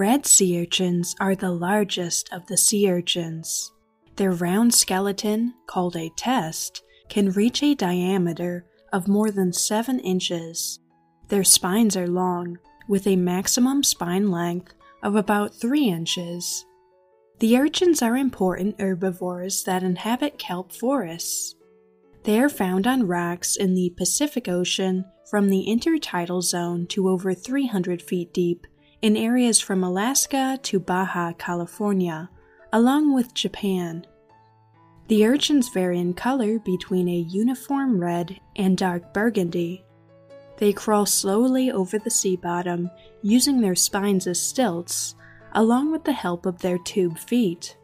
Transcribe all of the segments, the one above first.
Red sea urchins are the largest of the sea urchins. Their round skeleton, called a test, can reach a diameter of more than 7 inches. Their spines are long, with a maximum spine length of about 3 inches. The urchins are important herbivores that inhabit kelp forests. They are found on rocks in the Pacific Ocean from the intertidal zone to over 300 feet deep in areas from Alaska to Baja California, along with Japan. The urchins vary in color between a uniform red and dark burgundy. They crawl slowly over the sea bottom using their spines as stilts, along with the help of their tube feet.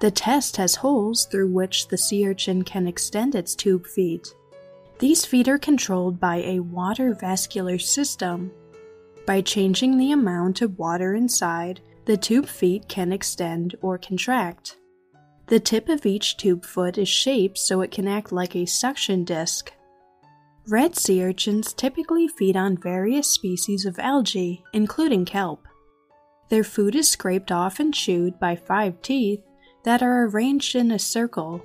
The test has holes through which the sea urchin can extend its tube feet. These feet are controlled by a water vascular system. By changing the amount of water inside, the tube feet can extend or contract. The tip of each tube foot is shaped so it can act like a suction disc. Red sea urchins typically feed on various species of algae, including kelp. Their food is scraped off and chewed by five teeth that are arranged in a circle.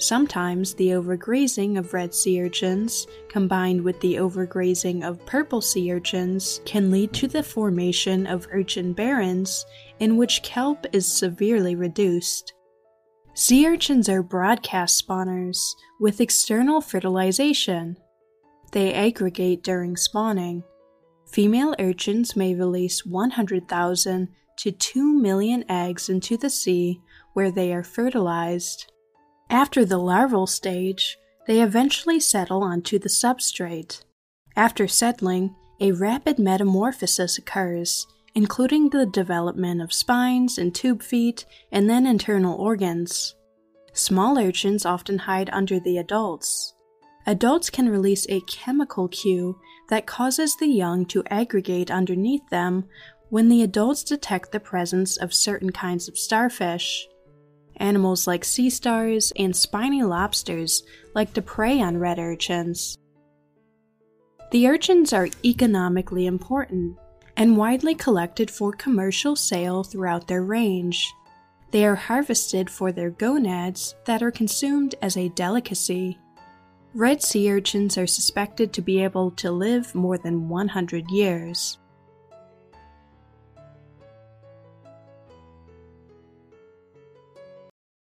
Sometimes the overgrazing of red sea urchins, combined with the overgrazing of purple sea urchins, can lead to the formation of urchin barrens in which kelp is severely reduced. Sea urchins are broadcast spawners with external fertilization. They aggregate during spawning. Female urchins may release 100,000 to 2 million eggs into the sea where they are fertilized. After the larval stage, they eventually settle onto the substrate. After settling, a rapid metamorphosis occurs, including the development of spines and tube feet and then internal organs. Small urchins often hide under the adults. Adults can release a chemical cue that causes the young to aggregate underneath them when the adults detect the presence of certain kinds of starfish. Animals like sea stars and spiny lobsters like to prey on red urchins. The urchins are economically important and widely collected for commercial sale throughout their range. They are harvested for their gonads that are consumed as a delicacy. Red sea urchins are suspected to be able to live more than 100 years.